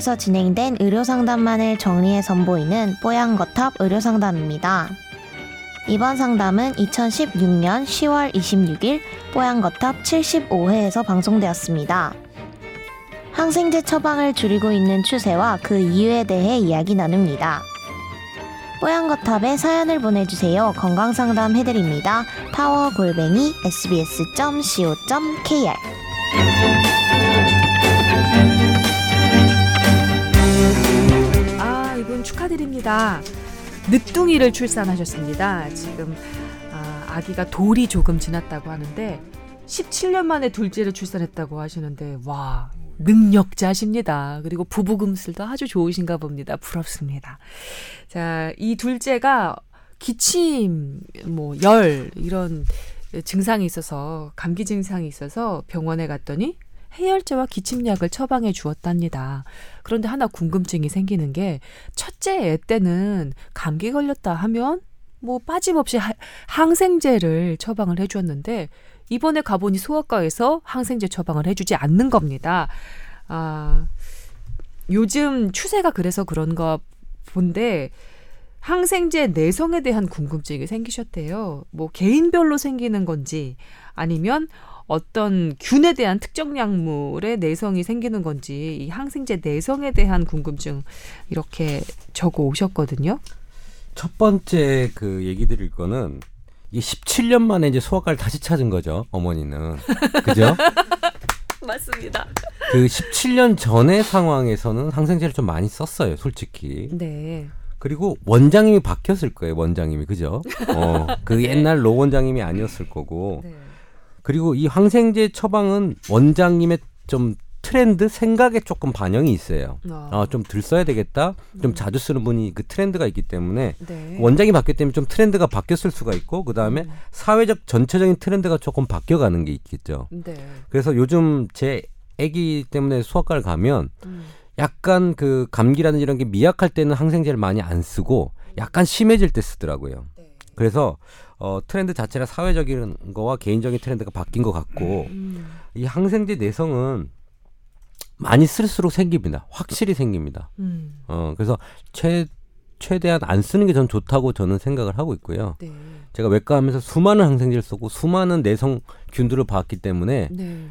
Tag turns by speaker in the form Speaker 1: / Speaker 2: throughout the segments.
Speaker 1: 뽀얀거탑에서 진행된 의료상담만을 정리해 선보이는 뽀얀거탑 의료상담입니다. 이번 상담은 2016년 10월 26일 뽀얀거탑 75회에서 방송되었습니다. 항생제 처방을 줄이고 있는 추세와 그 이유에 대해 이야기 나눕니다. 뽀얀거탑에 사연을 보내주세요. 건강상담 해드립니다. 타워 골뱅이 sbs.co.kr
Speaker 2: 아, 이분 축하드립니다. 늦둥이를 출산하셨습니다. 지금 아, 아기가 돌이 조금 지났다고 하는데 17년 만에 둘째를 출산했다고 하시는데 와 능력자십니다. 그리고 부부금슬도 아주 좋으신가 봅니다. 부럽습니다. 자, 이 둘째가 기침, 뭐 열 이런 증상이 있어서 감기 증상이 있어서 병원에 갔더니 해열제와 기침약을 처방해 주었답니다. 그런데 하나 궁금증이 생기는 게 첫째 애 때는 감기 걸렸다 하면 뭐 빠짐없이 하- 항생제를 처방을 해 주었는데 이번에 가보니 소아과에서 항생제 처방을 해주지 않는 겁니다. 아, 요즘 추세가 그래서 그런가 본데 항생제 내성에 대한 궁금증이 생기셨대요. 뭐 개인별로 생기는 건지 아니면 어떤 균에 대한 특정 약물의 내성이 생기는 건지 이 항생제 내성에 대한 궁금증 이렇게 적어 오셨거든요.
Speaker 3: 첫 번째 그 얘기 드릴 거는 이게 17년 만에 이제 소아과를 다시 찾은 거죠, 어머니는. 그죠?
Speaker 2: 맞습니다.
Speaker 3: 그 17년 전의 상황에서는 항생제를 좀 많이 썼어요, 솔직히.
Speaker 2: 네.
Speaker 3: 그리고 원장님이 바뀌었을 거예요, 원장님이. 그죠? 어, 그 옛날 로 원장님이 아니었을 거고.
Speaker 2: 네.
Speaker 3: 그리고 이 항생제 처방은 원장님의 좀 트렌드 생각에 조금 반영이 있어요.
Speaker 2: 어.
Speaker 3: 아, 좀들 써야 되겠다. 좀 자주 쓰는 분이 그 트렌드가 있기 때문에
Speaker 2: 네.
Speaker 3: 원장이 바뀌었기 때문에 좀 트렌드가 바뀌었을 수가 있고 그 다음에
Speaker 2: 음.
Speaker 3: 사회적 전체적인 트렌드가 조금 바뀌어가는 게 있겠죠.
Speaker 2: 네.
Speaker 3: 그래서 요즘 제 아기 때문에 수학과를 가면
Speaker 2: 음.
Speaker 3: 약간 그 감기라든지 이런 게 미약할 때는 항생제를 많이 안 쓰고 약간 심해질 때 쓰더라고요.
Speaker 2: 네.
Speaker 3: 그래서 어 트렌드 자체가 사회적인 거와 개인적인 트렌드가 바뀐 것 같고
Speaker 2: 음.
Speaker 3: 이 항생제 내성은 많이 쓸수록 생깁니다. 확실히 생깁니다.
Speaker 2: 음.
Speaker 3: 어 그래서 최 최대한 안 쓰는 게 전 좋다고 저는 생각을 하고 있고요.
Speaker 2: 네.
Speaker 3: 제가 외과하면서 수많은 항생제를 쓰고 수많은 내성균들을 봤기 때문에
Speaker 2: 네.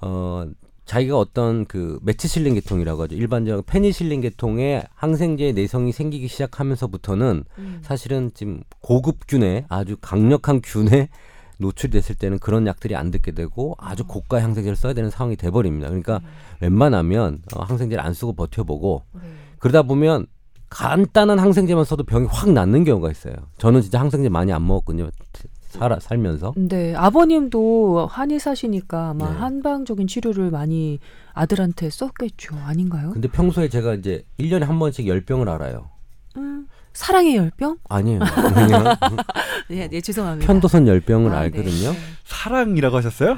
Speaker 3: 어 자기가 어떤 그 메치실린 계통이라고 하죠. 일반적 페니실린 계통의 항생제 내성이 생기기 시작하면서부터는
Speaker 2: 음.
Speaker 3: 사실은 지금 고급균에 아주 강력한 균에 노출됐을 때는 그런 약들이 안 듣게 되고 아주 고가 항생제를 써야 되는 상황이 돼 버립니다. 그러니까 웬만하면 어, 항생제를 안 쓰고 버텨보고
Speaker 2: 네.
Speaker 3: 그러다 보면 간단한 항생제만 써도 병이 확 낫는 경우가 있어요. 저는 진짜 항생제 많이 안 먹었거든요. 살아 살면서.
Speaker 2: 네, 아버님도 한의사시니까 아마
Speaker 3: 네.
Speaker 2: 한방적인 치료를 많이 아들한테 썼겠죠. 아닌가요?
Speaker 3: 근데 평소에 제가 이제 1년에 한 번씩 열병을 알아요.
Speaker 2: 음, 사랑의 열병?
Speaker 3: 아니에요. 그냥
Speaker 2: 네, 네 죄송합니다.
Speaker 3: 편도선 열병을
Speaker 2: 아,
Speaker 3: 알거든요.
Speaker 2: 네.
Speaker 4: 사랑이라고 하셨어요?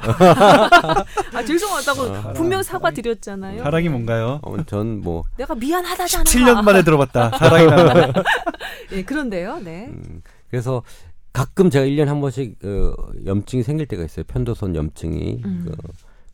Speaker 2: 아 죄송하다고 분명 사과 드렸잖아요.
Speaker 4: 사랑이 뭔가요?
Speaker 3: 어, 전뭐
Speaker 2: 내가 미안하다잖아.
Speaker 4: 7년 만에 들어봤다. 사랑이라는 거.
Speaker 2: 네, 그런데요. 네.
Speaker 3: 음, 그래서 가끔 제가 1년에 한 번씩 어, 염증이 생길 때가 있어요. 편도선 염증이.
Speaker 2: 음.
Speaker 3: 그,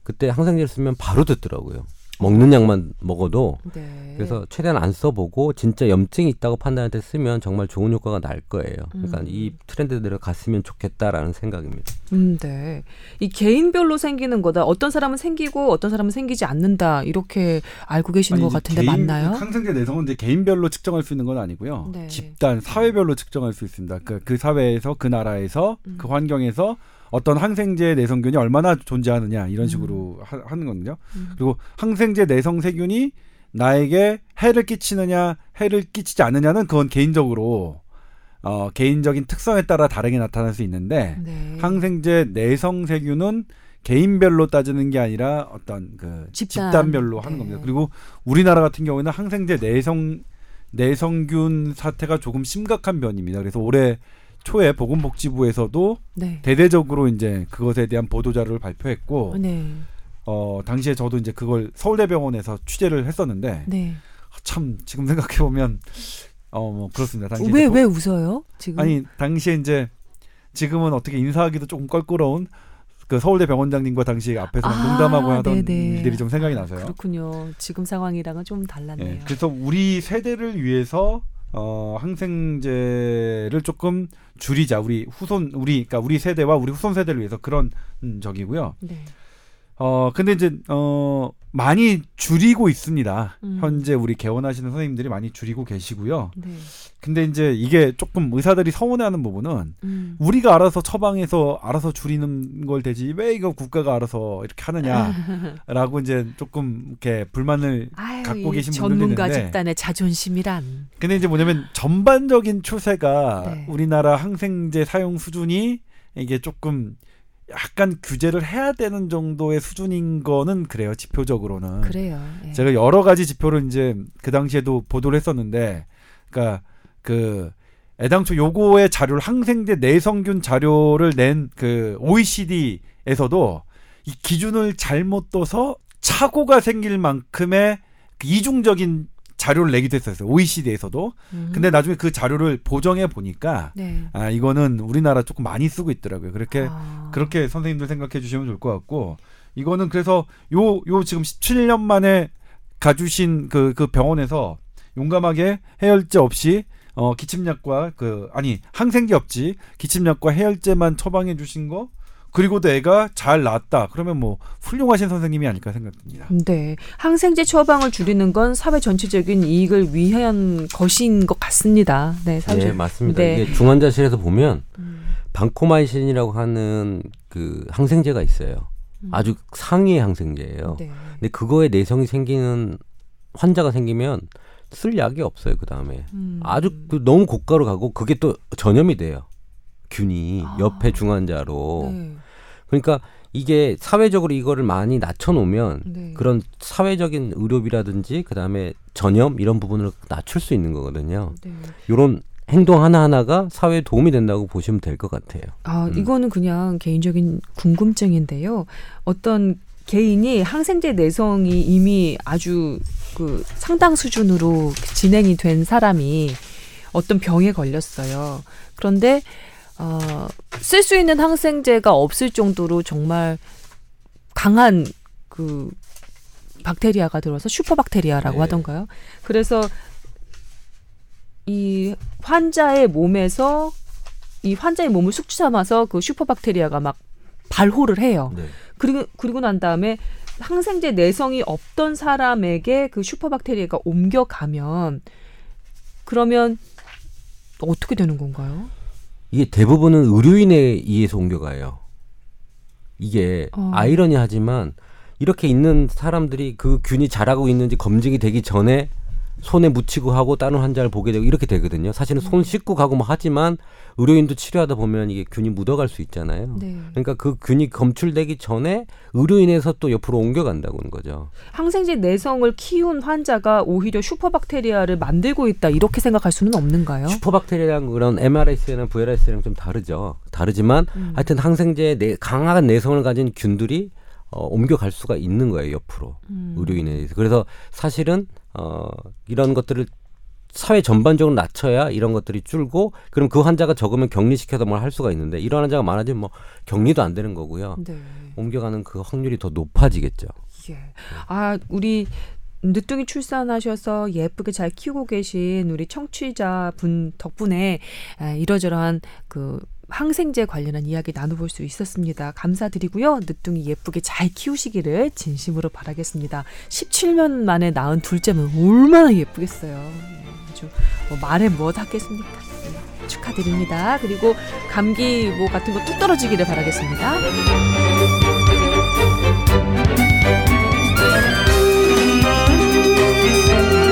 Speaker 3: 그때 항생제를 쓰면 바로 듣더라고요. 먹는 약만 먹어도
Speaker 2: 네.
Speaker 3: 그래서 최대한 안 써보고 진짜 염증이 있다고 판단할 때 쓰면 정말 좋은 효과가 날 거예요. 그러니까
Speaker 2: 음.
Speaker 3: 이 트렌드대로 갔으면 좋겠다라는 생각입니다.
Speaker 2: 음, 네. 이 개인별로 생기는 거다. 어떤 사람은 생기고 어떤 사람은 생기지 않는다. 이렇게 알고 계시는
Speaker 4: 아니,
Speaker 2: 것 같은데
Speaker 4: 개인-
Speaker 2: 맞나요?
Speaker 4: 항생제 내성은 이제 개인별로 측정할 수 있는 건 아니고요.
Speaker 2: 네.
Speaker 4: 집단, 사회별로 측정할 수 있습니다. 그, 그 사회에서, 그 나라에서,
Speaker 2: 음.
Speaker 4: 그 환경에서 어떤 항생제 내성균이 얼마나 존재하느냐 이런
Speaker 2: 음.
Speaker 4: 식으로 하, 하는 거거든요.
Speaker 2: 음.
Speaker 4: 그리고 항생제 내성 세균이 나에게 해를 끼치느냐, 해를 끼치지 않느냐는 그건 개인적으로 어, 개인적인 특성에 따라 다르게 나타날 수 있는데
Speaker 2: 네.
Speaker 4: 항생제 내성 세균은 개인별로 따지는 게 아니라 어떤 그
Speaker 2: 집단.
Speaker 4: 별로
Speaker 2: 네.
Speaker 4: 하는 겁니다. 그리고 우리나라 같은 경우에는 항생제 내성 내성균 사태가 조금 심각한 변입니다. 그래서 올해 초에 보건복지부에서도
Speaker 2: 네.
Speaker 4: 대대적으로 이제 그것에 대한 보도 자료를 발표했고
Speaker 2: 네.
Speaker 4: 어 당시에 저도 이제 그걸 서울대병원에서 취재를 했었는데
Speaker 2: 네.
Speaker 4: 참 지금 생각해 보면 어뭐 그렇습니다. 당시에
Speaker 2: 왜왜 웃어요? 지금
Speaker 4: 아니 당시에 이제 지금은 어떻게 인사하기도 조금 껄끄러운 그 서울대 병원장님과 당시 앞에서 막
Speaker 2: 아,
Speaker 4: 농담하고 하던
Speaker 2: 네네.
Speaker 4: 일들이 좀 생각이 나서요.
Speaker 2: 그렇군요. 지금 상황이랑은 좀 달랐네요.
Speaker 4: 예, 그래서 우리 세대를 위해서 어, 항생제를 조금 줄이자. 우리 후손 우리 그러니까 우리 세대와 우리 후손 세대를 위해서 그런 음, 적이고요.
Speaker 2: 네.
Speaker 4: 어 근데 이제 어 많이 줄이고 있습니다.
Speaker 2: 음.
Speaker 4: 현재 우리 개원하시는 선생님들이 많이 줄이고 계시고요.
Speaker 2: 네.
Speaker 4: 근데 이제 이게 조금 의사들이 서운해하는 부분은
Speaker 2: 음.
Speaker 4: 우리가 알아서 처방해서 알아서 줄이는 걸 되지 왜 이거 국가가 알아서 이렇게 하느냐라고 이제 조금 이렇게 불만을
Speaker 2: 아유,
Speaker 4: 갖고
Speaker 2: 이
Speaker 4: 계신 분들도
Speaker 2: 전문가
Speaker 4: 있는데
Speaker 2: 집단의 자존심이란.
Speaker 4: 근데 이제 뭐냐면 전반적인 추세가
Speaker 2: 네.
Speaker 4: 우리나라 항생제 사용 수준이 이게 조금 약간 규제를 해야 되는 정도의 수준인 거는 그래요 지표적으로는
Speaker 2: 그래요. 예.
Speaker 4: 제가 여러 가지 지표를 이제 그 당시에도 보도를 했었는데 그러니까 그 애당초 요거의 자료를 항생제 내성균 자료를 낸 그 OECD에서도 이 기준을 잘못 둬서 착오가 생길 만큼의 그 이중적인 자료를 내기도 했었어요. OECD에서도.
Speaker 2: 음.
Speaker 4: 근데 나중에 그 자료를 보정해 보니까
Speaker 2: 네.
Speaker 4: 아 이거는 우리나라 조금 많이 쓰고 있더라고요. 그렇게
Speaker 2: 아.
Speaker 4: 그렇게 선생님들 생각해 주시면 좋을 것 같고 이거는 그래서 요요 지금 17년 만에 가주신 그그 병원에서 용감하게 해열제 없이 어 기침약과 그 아니 항생제 없지 기침약과 해열제만 처방해 주신 거 그리고도 애가 잘 나았다 그러면 뭐 훌륭하신 선생님이 아닐까 생각됩니다.
Speaker 2: 네. 항생제 처방을 줄이는 건 사회 전체적인 이익을 위한 것인 것 같습니다. 네, 사회
Speaker 3: 네, 맞습니다.
Speaker 2: 네.
Speaker 3: 이게 중환자실에서 보면
Speaker 2: 음.
Speaker 3: 방코마이신이라고 하는 그 항생제가 있어요.
Speaker 2: 음.
Speaker 3: 아주 상위의 항생제예요.
Speaker 2: 네.
Speaker 3: 근데 그거에 내성이 생기는 환자가 생기면 쓸 약이 없어요. 그 다음에
Speaker 2: 음.
Speaker 3: 아주 그 너무 고가로 가고 그게 또 전염이 돼요. 균이
Speaker 2: 아.
Speaker 3: 옆에 중환자로.
Speaker 2: 네.
Speaker 3: 그러니까 이게 사회적으로 이거를 많이 낮춰놓으면
Speaker 2: 네.
Speaker 3: 그런 사회적인 의료비라든지 그 다음에 전염 이런 부분을 낮출 수 있는 거거든요.
Speaker 2: 네.
Speaker 3: 이런 행동 하나 하나가 사회에 도움이 된다고 보시면 될 것 같아요.
Speaker 2: 아,
Speaker 3: 음.
Speaker 2: 이거는 그냥 개인적인 궁금증인데요. 어떤 개인이 항생제 내성이 이미 아주 그 상당 수준으로 진행이 된 사람이 어떤 병에 걸렸어요. 그런데 어, 쓸 수 있는 항생제가 없을 정도로 정말 강한 그 박테리아가 들어서 슈퍼박테리아라고
Speaker 3: 네.
Speaker 2: 하던가요? 그래서 이 환자의 몸에서 이 환자의 몸을 숙주 삼아서 그 슈퍼박테리아가 막 발호를 해요.
Speaker 3: 네.
Speaker 2: 그리고 그리고 난 다음에 항생제 내성이 없던 사람에게 그 슈퍼박테리아가 옮겨가면 그러면 어떻게 되는 건가요?
Speaker 3: 이게 대부분은 의료인에 의해서 옮겨가요. 이게
Speaker 2: 어.
Speaker 3: 아이러니하지만 이렇게 있는 사람들이 그 균이 자라고 있는지 검증이 되기 전에 손에 묻히고 하고 다른 환자를 보게 되고 이렇게 되거든요. 사실은 손 씻고 가고 뭐 하지만 의료인도 치료하다 보면 이게 균이 묻어갈 수 있잖아요.
Speaker 2: 네.
Speaker 3: 그러니까 그 균이 검출되기 전에 의료인에서 또 옆으로 옮겨간다고는 거죠.
Speaker 2: 항생제 내성을 키운 환자가 오히려 슈퍼박테리아를 만들고 있다 이렇게 생각할 수는 없는가요?
Speaker 3: 슈퍼박테리아랑 그런 MRS나 VRS랑 좀 다르죠. 다르지만
Speaker 2: 음.
Speaker 3: 하여튼 항생제에 내, 강한 내성을 가진 균들이 어, 옮겨갈 수가 있는 거예요 옆으로
Speaker 2: 음.
Speaker 3: 의료인에 의해서. 그래서 사실은 어, 이런 것들을 사회 전반적으로 낮춰야 이런 것들이 줄고 그럼 그 환자가 적으면 격리시켜서 뭘 할 수가 있는데 이런 환자가 많아지면 뭐 격리도 안 되는 거고요.
Speaker 2: 네.
Speaker 3: 옮겨가는 그 확률이 더 높아지겠죠.
Speaker 2: 예. 아, 우리 늦둥이 출산하셔서 예쁘게 잘 키우고 계신 우리 청취자 분 덕분에 아, 이러저러한 그 항생제 관련한 이야기 나눠볼 수 있었습니다. 감사드리고요. 늦둥이 예쁘게 잘 키우시기를 진심으로 바라겠습니다. 17년 만에 낳은 둘째면 얼마나 예쁘겠어요. 네, 아주 뭐 말에 무엇 뭐 하겠습니까? 네, 축하드립니다. 그리고 감기 뭐 같은 거 뚝 떨어지기를 바라겠습니다. thank